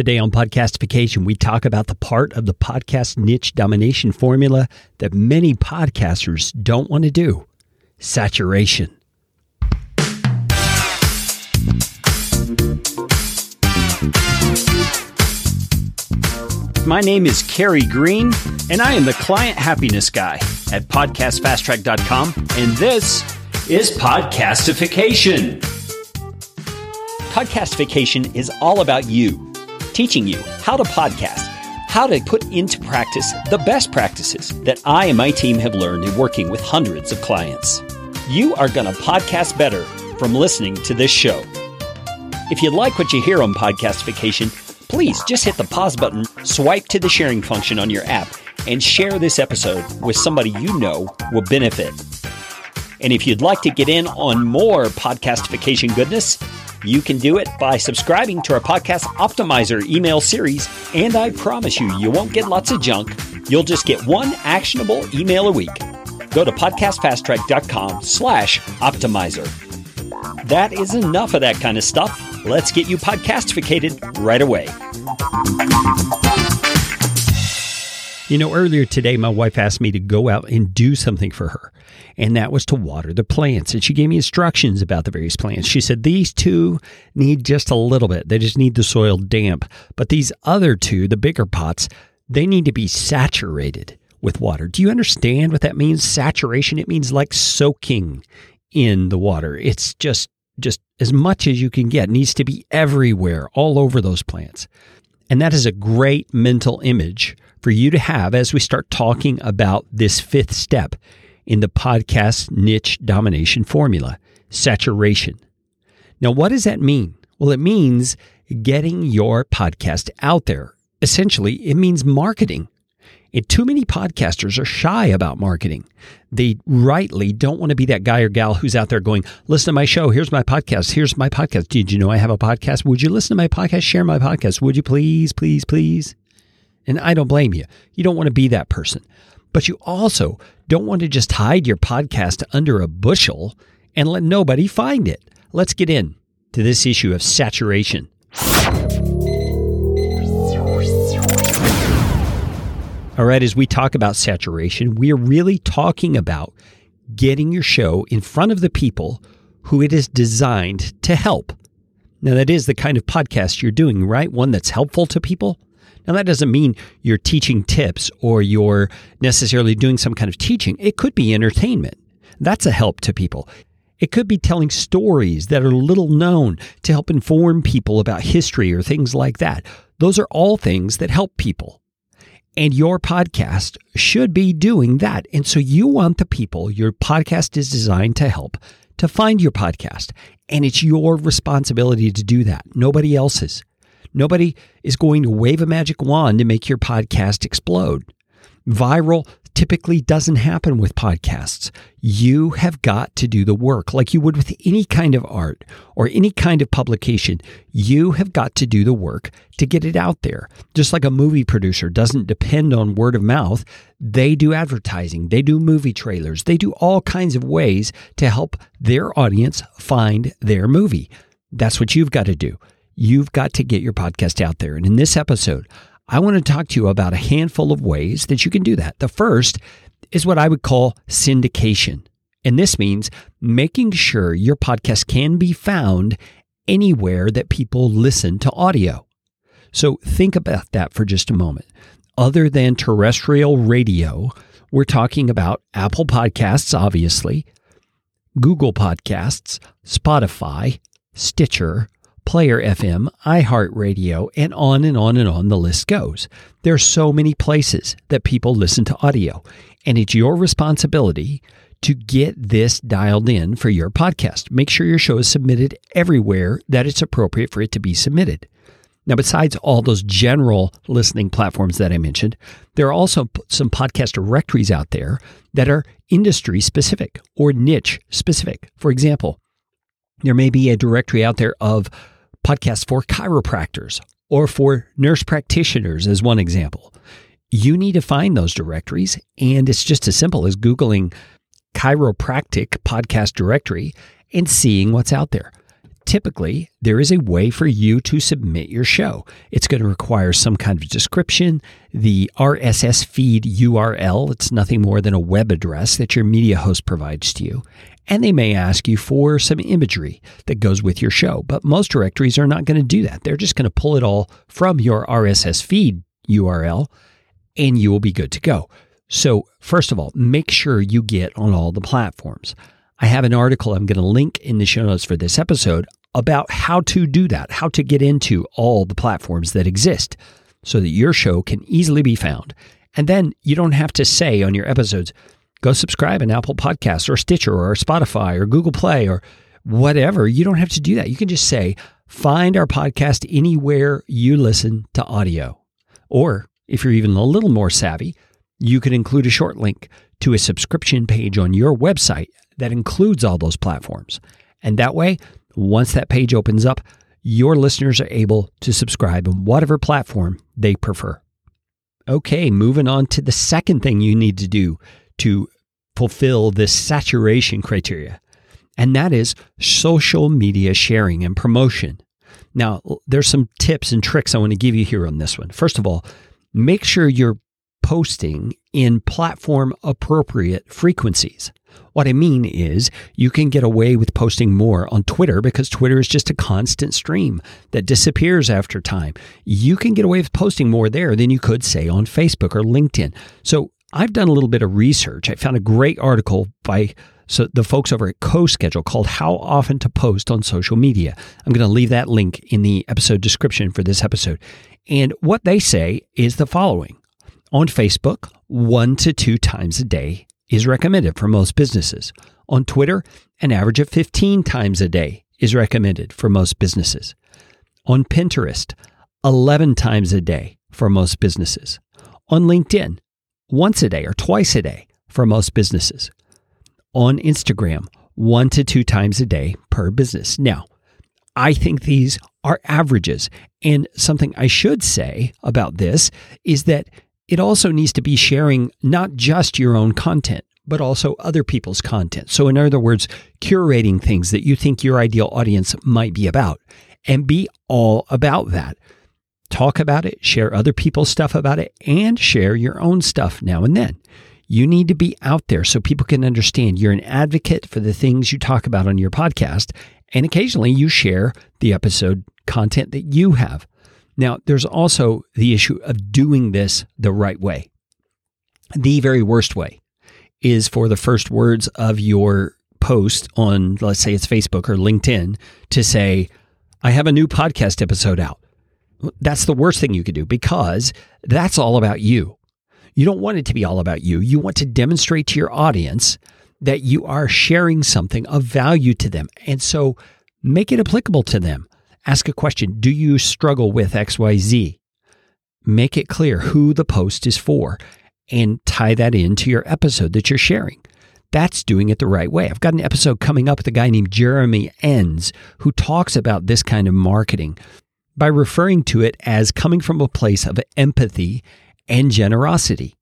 Today on Podcastification, we talk about the part of the podcast niche domination formula that many podcasters don't want to do saturation. My name is Carey Green, and I am the client happiness guy at podcastfasttrack.com, and this is Podcastification. Podcastification is all about you teaching you how to podcast, how to put into practice the best practices that I and my team have learned in working with hundreds of clients. You are going to podcast better from listening to this show. If you like what you hear on Podcastification, please just hit the pause button, swipe to the sharing function on your app, and share this episode with somebody you know will benefit. And if you'd like to get in on more podcastification goodness, you can do it by subscribing to our podcast optimizer email series, and I promise you, you won't get lots of junk. You'll just get one actionable email a week. Go to podcastfasttrack.com slash optimizer. That is enough of that kind of stuff. Let's get you podcastificated right away. You know, earlier today, my wife asked me to go out and do something for her, and that was to water the plants. And she gave me instructions about the various plants. She said, These two need just a little bit, they just need the soil damp. But these other two, the bigger pots, they need to be saturated with water. Do you understand what that means? Saturation, it means like soaking in the water. It's just just as much as you can get. It needs to be everywhere, all over those plants. And that is a great mental image for you to have as we start talking about this fifth step in the podcast niche domination formula saturation. Now, what does that mean? Well, it means getting your podcast out there. Essentially, it means marketing. And too many podcasters are shy about marketing. They rightly don't want to be that guy or gal who's out there going, listen to my show. Here's my podcast. Here's my podcast. Did you know I have a podcast? Would you listen to my podcast? Share my podcast. Would you please, please, please? And I don't blame you. You don't want to be that person. But you also don't want to just hide your podcast under a bushel and let nobody find it. Let's get in to this issue of saturation. All right, as we talk about saturation, we are really talking about getting your show in front of the people who it is designed to help. Now, that is the kind of podcast you're doing, right? One that's helpful to people. Now, that doesn't mean you're teaching tips or you're necessarily doing some kind of teaching. It could be entertainment. That's a help to people. It could be telling stories that are little known to help inform people about history or things like that. Those are all things that help people. And your podcast should be doing that. And so you want the people your podcast is designed to help to find your podcast. And it's your responsibility to do that, nobody else's. Nobody is going to wave a magic wand to make your podcast explode. Viral typically doesn't happen with podcasts. You have got to do the work like you would with any kind of art or any kind of publication. You have got to do the work to get it out there. Just like a movie producer doesn't depend on word of mouth, they do advertising, they do movie trailers, they do all kinds of ways to help their audience find their movie. That's what you've got to do. You've got to get your podcast out there. And in this episode, I want to talk to you about a handful of ways that you can do that. The first is what I would call syndication. And this means making sure your podcast can be found anywhere that people listen to audio. So think about that for just a moment. Other than terrestrial radio, we're talking about Apple Podcasts, obviously, Google Podcasts, Spotify, Stitcher, Player FM, iHeartRadio, and on and on and on the list goes. There are so many places that people listen to audio, and it's your responsibility to get this dialed in for your podcast. Make sure your show is submitted everywhere that it's appropriate for it to be submitted. Now, besides all those general listening platforms that I mentioned, there are also some podcast directories out there that are industry specific or niche specific. For example, there may be a directory out there of podcasts for chiropractors or for nurse practitioners, as one example. You need to find those directories, and it's just as simple as Googling chiropractic podcast directory and seeing what's out there. typically there is a way for you to submit your show. It's going to require some kind of description, the RSS feed URL. It's nothing more than a web address that your media host provides to you. And they may ask you for some imagery that goes with your show. But most directories are not going to do that. They're just going to pull it all from your RSS feed URL and you will be good to go. So, first of all, make sure you get on all the platforms. I have an article I'm going to link in the show notes for this episode about how to do that, how to get into all the platforms that exist so that your show can easily be found. And then you don't have to say on your episodes, go subscribe in Apple Podcasts or Stitcher or Spotify or Google Play or whatever. You don't have to do that. You can just say, find our podcast anywhere you listen to audio. Or if you're even a little more savvy, you can include a short link to a subscription page on your website that includes all those platforms. And that way, once that page opens up, your listeners are able to subscribe on whatever platform they prefer. Okay, moving on to the second thing you need to do to fulfill this saturation criteria, and that is social media sharing and promotion. Now, there's some tips and tricks I want to give you here on this one. First of all, make sure you're posting in platform appropriate frequencies. What I mean is, you can get away with posting more on Twitter because Twitter is just a constant stream that disappears after time. You can get away with posting more there than you could, say, on Facebook or LinkedIn. So I've done a little bit of research. I found a great article by so the folks over at CoSchedule called How Often to Post on Social Media. I'm going to leave that link in the episode description for this episode. And what they say is the following on Facebook, one to two times a day is recommended for most businesses. On Twitter, an average of 15 times a day is recommended for most businesses. On Pinterest, 11 times a day for most businesses. On LinkedIn, once a day or twice a day for most businesses. On Instagram, one to two times a day per business. Now, I think these are averages. And something I should say about this is that it also needs to be sharing not just your own content, but also other people's content. So, in other words, curating things that you think your ideal audience might be about and be all about that. Talk about it, share other people's stuff about it, and share your own stuff now and then. You need to be out there so people can understand you're an advocate for the things you talk about on your podcast. And occasionally you share the episode content that you have. Now, there's also the issue of doing this the right way. The very worst way is for the first words of your post on, let's say it's Facebook or LinkedIn, to say, I have a new podcast episode out. That's the worst thing you could do because that's all about you. You don't want it to be all about you. You want to demonstrate to your audience that you are sharing something of value to them. And so make it applicable to them. Ask a question Do you struggle with XYZ? Make it clear who the post is for and tie that into your episode that you're sharing. That's doing it the right way. I've got an episode coming up with a guy named Jeremy Enns who talks about this kind of marketing by referring to it as coming from a place of empathy and generosity.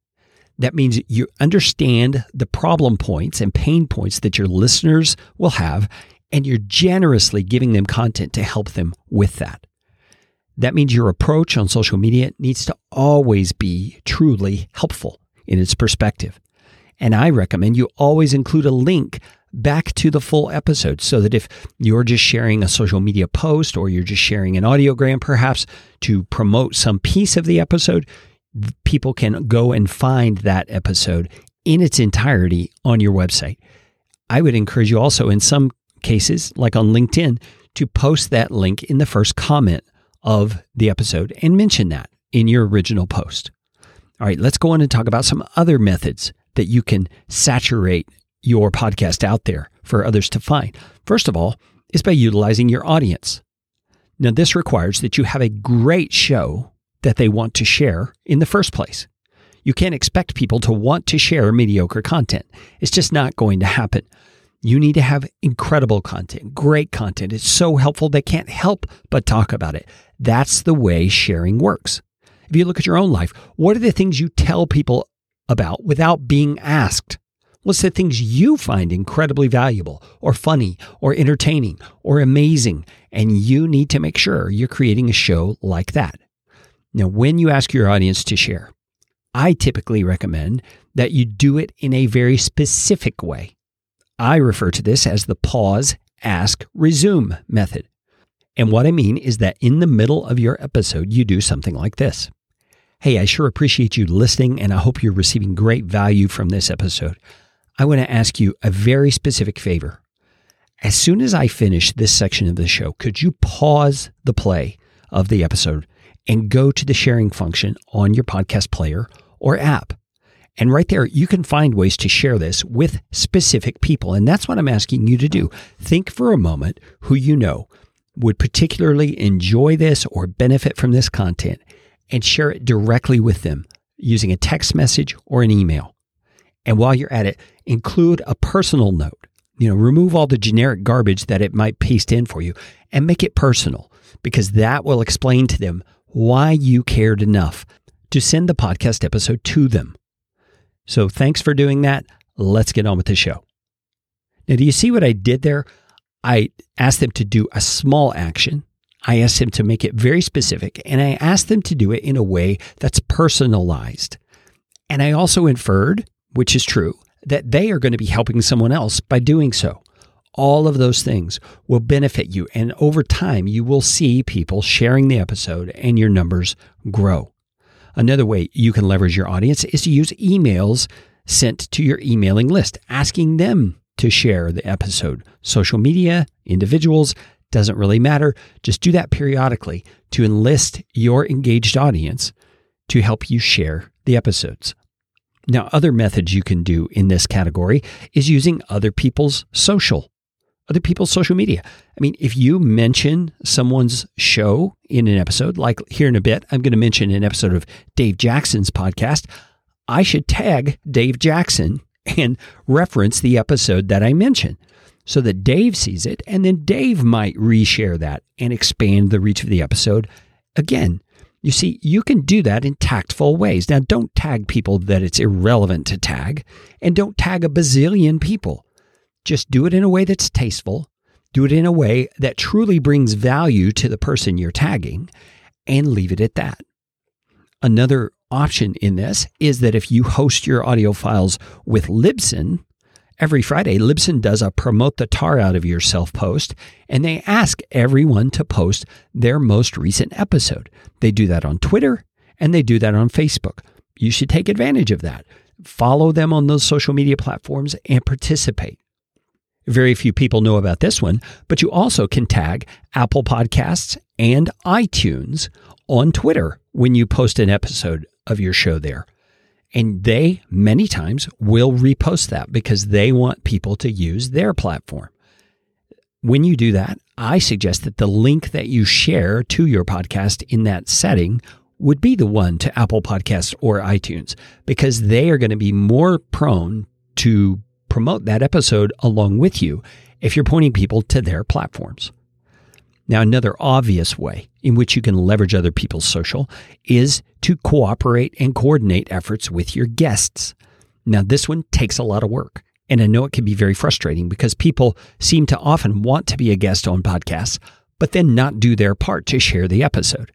That means you understand the problem points and pain points that your listeners will have and you're generously giving them content to help them with that. That means your approach on social media needs to always be truly helpful in its perspective. And I recommend you always include a link back to the full episode so that if you're just sharing a social media post or you're just sharing an audiogram perhaps to promote some piece of the episode, people can go and find that episode in its entirety on your website. I would encourage you also in some cases, like on LinkedIn, to post that link in the first comment of the episode and mention that in your original post. All right, let's go on and talk about some other methods that you can saturate your podcast out there for others to find. First of all, is by utilizing your audience. Now, this requires that you have a great show that they want to share in the first place. You can't expect people to want to share mediocre content. It's just not going to happen. You need to have incredible content, great content. It's so helpful they can't help but talk about it. That's the way sharing works. If you look at your own life, what are the things you tell people about without being asked? What's the things you find incredibly valuable or funny or entertaining or amazing? And you need to make sure you're creating a show like that. Now, when you ask your audience to share, I typically recommend that you do it in a very specific way. I refer to this as the pause, ask, resume method. And what I mean is that in the middle of your episode, you do something like this. Hey, I sure appreciate you listening, and I hope you're receiving great value from this episode. I want to ask you a very specific favor. As soon as I finish this section of the show, could you pause the play of the episode and go to the sharing function on your podcast player or app? And right there, you can find ways to share this with specific people. And that's what I'm asking you to do. Think for a moment who you know would particularly enjoy this or benefit from this content and share it directly with them using a text message or an email. And while you're at it, include a personal note. You know, remove all the generic garbage that it might paste in for you and make it personal because that will explain to them why you cared enough to send the podcast episode to them. So thanks for doing that. Let's get on with the show. Now, do you see what I did there? I asked them to do a small action. I asked them to make it very specific, and I asked them to do it in a way that's personalized. And I also inferred, which is true, that they are going to be helping someone else by doing so. All of those things will benefit you, and over time, you will see people sharing the episode and your numbers grow. Another way you can leverage your audience is to use emails sent to your emailing list, asking them to share the episode. Social media, individuals, doesn't really matter. Just do that periodically to enlist your engaged audience to help you share the episodes. Now, other methods you can do in this category is using other people's social other people's social media. I mean, if you mention someone's show in an episode, like here in a bit, I'm going to mention an episode of Dave Jackson's podcast, I should tag Dave Jackson and reference the episode that I mentioned so that Dave sees it. And then Dave might reshare that and expand the reach of the episode. Again, you see, you can do that in tactful ways. Now, don't tag people that it's irrelevant to tag, and don't tag a bazillion people. Just do it in a way that's tasteful, do it in a way that truly brings value to the person you're tagging, and leave it at that. Another option in this is that if you host your audio files with Libsyn, every Friday, Libsyn does a promote the tar out of yourself post, and they ask everyone to post their most recent episode. They do that on Twitter and they do that on Facebook. You should take advantage of that. Follow them on those social media platforms and participate. Very few people know about this one, but you also can tag Apple Podcasts and iTunes on Twitter when you post an episode of your show there. And they, many times, will repost that because they want people to use their platform. When you do that, I suggest that the link that you share to your podcast in that setting would be the one to Apple Podcasts or iTunes because they are going to be more prone to promote that episode along with you if you're pointing people to their platforms. Now, another obvious way in which you can leverage other people's social is to cooperate and coordinate efforts with your guests. Now, this one takes a lot of work. And I know it can be very frustrating because people seem to often want to be a guest on podcasts, but then not do their part to share the episode.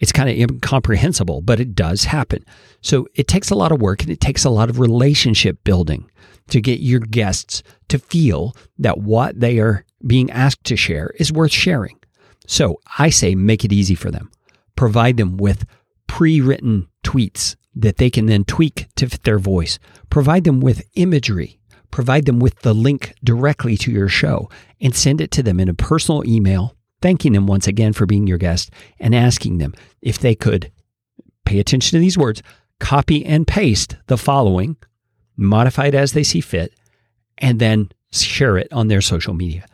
It's kind of incomprehensible, but it does happen. So it takes a lot of work and it takes a lot of relationship building to get your guests to feel that what they are being asked to share is worth sharing. So I say make it easy for them. Provide them with pre written tweets that they can then tweak to fit their voice. Provide them with imagery. Provide them with the link directly to your show and send it to them in a personal email, thanking them once again for being your guest and asking them if they could pay attention to these words, copy and paste the following modify it as they see fit, and then share it on their social media.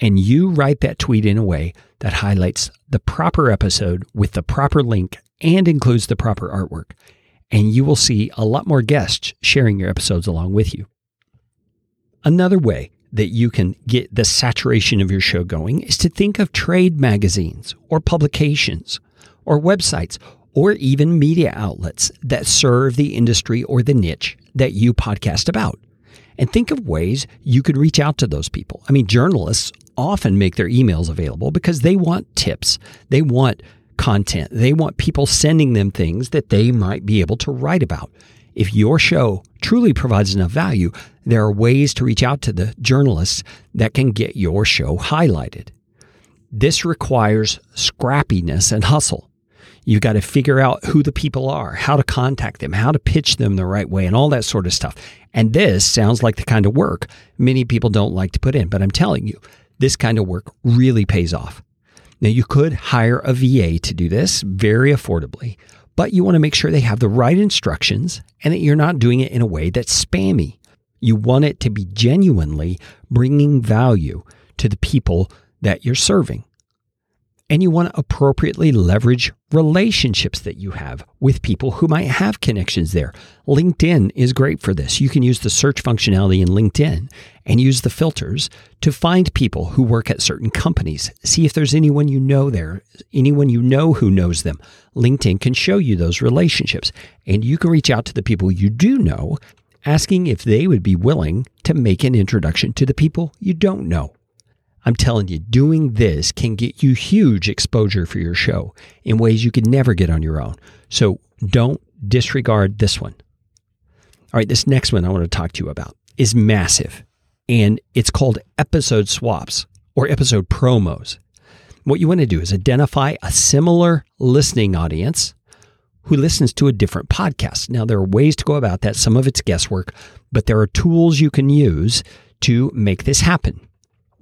And you write that tweet in a way that highlights the proper episode with the proper link and includes the proper artwork. And you will see a lot more guests sharing your episodes along with you. Another way that you can get the saturation of your show going is to think of trade magazines or publications or websites or even media outlets that serve the industry or the niche that you podcast about. and think of ways you could reach out to those people. I mean, journalists often make their emails available because they want tips, they want content, they want people sending them things that they might be able to write about. If your show truly provides enough value, there are ways to reach out to the journalists that can get your show highlighted. This requires scrappiness and hustle. You've got to figure out who the people are, how to contact them, how to pitch them the right way, and all that sort of stuff. And this sounds like the kind of work many people don't like to put in, but I'm telling you, this kind of work really pays off. Now, you could hire a VA to do this very affordably, but you want to make sure they have the right instructions and that you're not doing it in a way that's spammy. You want it to be genuinely bringing value to the people that you're serving and you want to appropriately leverage relationships that you have with people who might have connections there. LinkedIn is great for this. You can use the search functionality in LinkedIn and use the filters to find people who work at certain companies. See if there's anyone you know there, anyone you know who knows them. LinkedIn can show you those relationships, and you can reach out to the people you do know, asking if they would be willing to make an introduction to the people you don't know. I'm telling you, doing this can get you huge exposure for your show in ways you could never get on your own. So don't disregard this one. All right, this next one I want to talk to you about is massive, and it's called episode swaps or episode promos. What you want to do is identify a similar listening audience who listens to a different podcast. Now, there are ways to go about that. Some of it's guesswork, but there are tools you can use to make this happen.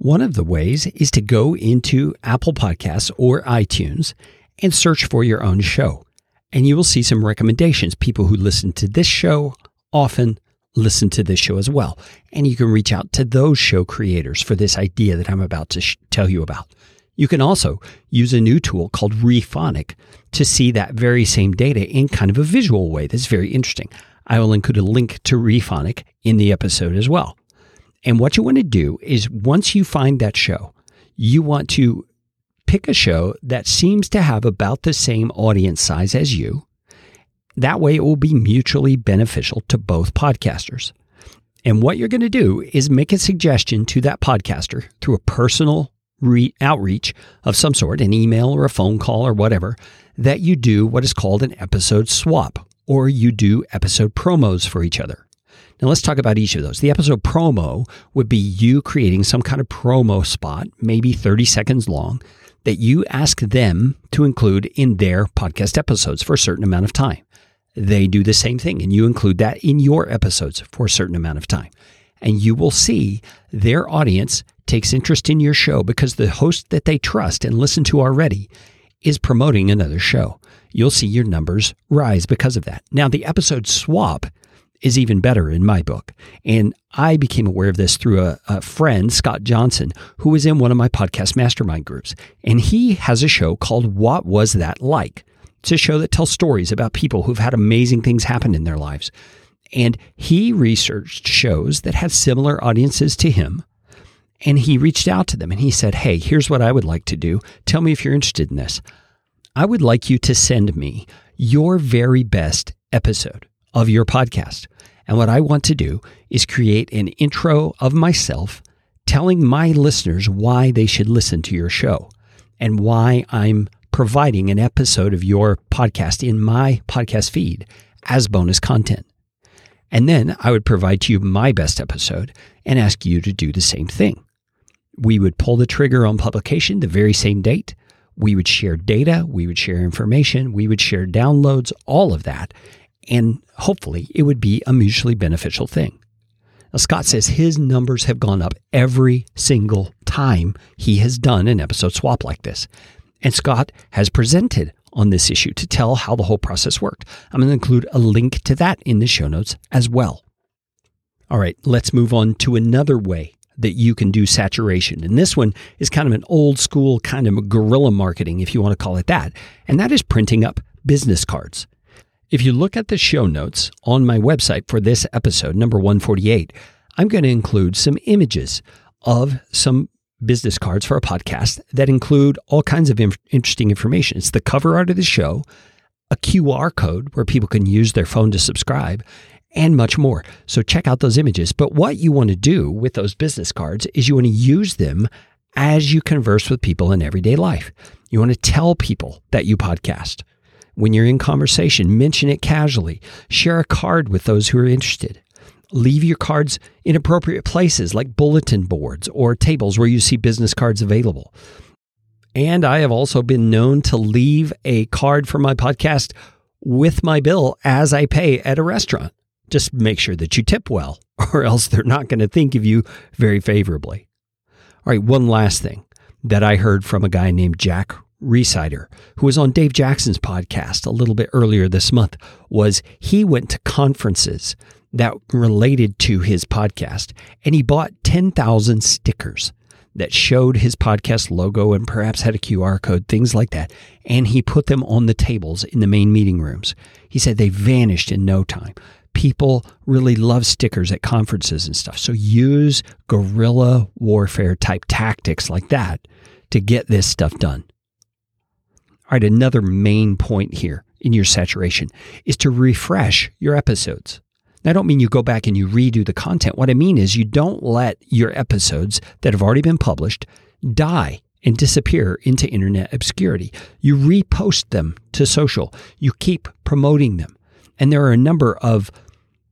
One of the ways is to go into Apple Podcasts or iTunes and search for your own show. And you will see some recommendations. People who listen to this show often listen to this show as well. And you can reach out to those show creators for this idea that I'm about to sh- tell you about. You can also use a new tool called Rephonic to see that very same data in kind of a visual way that's very interesting. I will include a link to Rephonic in the episode as well. And what you want to do is once you find that show, you want to pick a show that seems to have about the same audience size as you. That way, it will be mutually beneficial to both podcasters. And what you're going to do is make a suggestion to that podcaster through a personal re- outreach of some sort, an email or a phone call or whatever, that you do what is called an episode swap or you do episode promos for each other. Now, let's talk about each of those. The episode promo would be you creating some kind of promo spot, maybe 30 seconds long, that you ask them to include in their podcast episodes for a certain amount of time. They do the same thing, and you include that in your episodes for a certain amount of time. And you will see their audience takes interest in your show because the host that they trust and listen to already is promoting another show. You'll see your numbers rise because of that. Now, the episode swap is even better in my book. And I became aware of this through a, a, friend, Scott Johnson, who was in one of my podcast mastermind groups. And he has a show called What Was That Like? It's a show that tells stories about people who've had amazing things happen in their lives. And he researched shows that had similar audiences to him. And he reached out to them and he said, Hey, here's what I would like to do. Tell me if you're interested in this. I would like you to send me your very best episode of your podcast. And what I want to do is create an intro of myself telling my listeners why they should listen to your show and why I'm providing an episode of your podcast in my podcast feed as bonus content. And then I would provide to you my best episode and ask you to do the same thing. We would pull the trigger on publication the very same date. We would share data, we would share information, we would share downloads, all of that and hopefully it would be a mutually beneficial thing. Now, Scott says his numbers have gone up every single time he has done an episode swap like this. And Scott has presented on this issue to tell how the whole process worked. I'm going to include a link to that in the show notes as well. All right, let's move on to another way that you can do saturation. And this one is kind of an old school kind of guerrilla marketing, if you want to call it that. And that is printing up business cards. If you look at the show notes on my website for this episode, number 148, I'm going to include some images of some business cards for a podcast that include all kinds of inf- interesting information. It's the cover art of the show, a QR code where people can use their phone to subscribe, and much more. So check out those images. But what you want to do with those business cards is you want to use them as you converse with people in everyday life. You want to tell people that you podcast. When you're in conversation, mention it casually. Share a card with those who are interested. Leave your cards in appropriate places like bulletin boards or tables where you see business cards available. And I have also been known to leave a card for my podcast with my bill as I pay at a restaurant. Just make sure that you tip well, or else they're not going to think of you very favorably. All right, one last thing that I heard from a guy named Jack Rhysider, who was on Dave Jackson's podcast a little bit earlier this month, was he went to conferences that related to his podcast and he bought 10,000 stickers that showed his podcast logo and perhaps had a QR code, things like that. And he put them on the tables in the main meeting rooms. He said they vanished in no time. People really love stickers at conferences and stuff. So use guerrilla warfare type tactics like that to get this stuff done. All right, another main point here in your saturation is to refresh your episodes. Now, I don't mean you go back and you redo the content. What I mean is you don't let your episodes that have already been published die and disappear into internet obscurity. You repost them to social, you keep promoting them. And there are a number of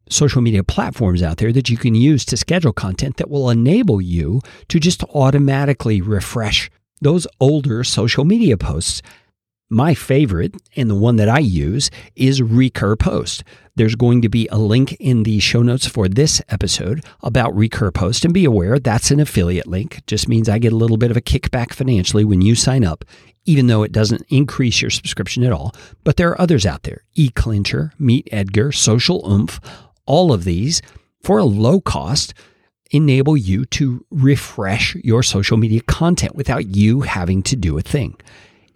social media platforms out there that you can use to schedule content that will enable you to just automatically refresh those older social media posts my favorite and the one that I use is Recur Post. There's going to be a link in the show notes for this episode about Recur Post. And be aware that's an affiliate link. Just means I get a little bit of a kickback financially when you sign up, even though it doesn't increase your subscription at all. But there are others out there eClincher, Meet Edgar, Social Oomph, all of these for a low cost enable you to refresh your social media content without you having to do a thing.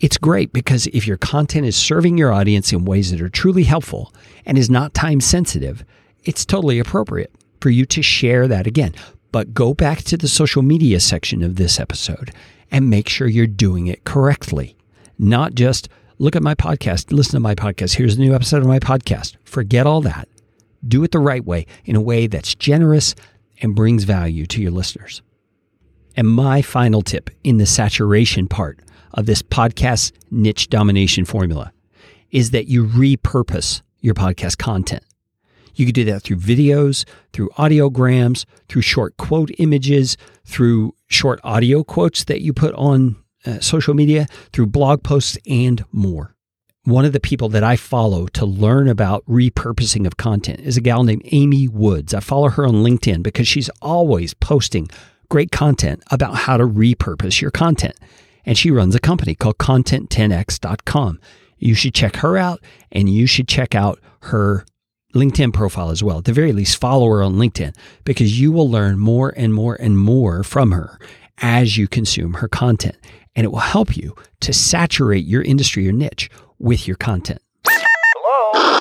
It's great because if your content is serving your audience in ways that are truly helpful and is not time sensitive, it's totally appropriate for you to share that again. But go back to the social media section of this episode and make sure you're doing it correctly. Not just look at my podcast, listen to my podcast, here's a new episode of my podcast. Forget all that. Do it the right way, in a way that's generous and brings value to your listeners. And my final tip in the saturation part of this podcast niche domination formula is that you repurpose your podcast content. You can do that through videos, through audiograms, through short quote images, through short audio quotes that you put on uh, social media, through blog posts, and more. One of the people that I follow to learn about repurposing of content is a gal named Amy Woods. I follow her on LinkedIn because she's always posting great content about how to repurpose your content and she runs a company called content10x.com. You should check her out and you should check out her LinkedIn profile as well. At the very least, follow her on LinkedIn because you will learn more and more and more from her as you consume her content. And it will help you to saturate your industry or niche with your content. Hello.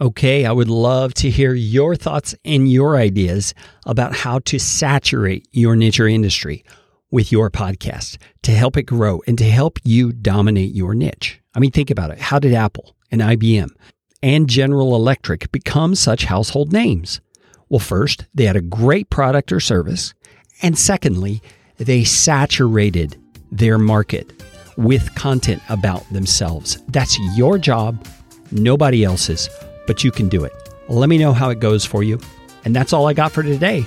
Okay, I would love to hear your thoughts and your ideas about how to saturate your niche or industry with your podcast to help it grow and to help you dominate your niche. I mean, think about it. How did Apple and IBM and General Electric become such household names? Well, first, they had a great product or service. And secondly, they saturated their market with content about themselves. That's your job, nobody else's, but you can do it. Let me know how it goes for you. And that's all I got for today.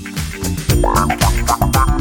bang bang bang bang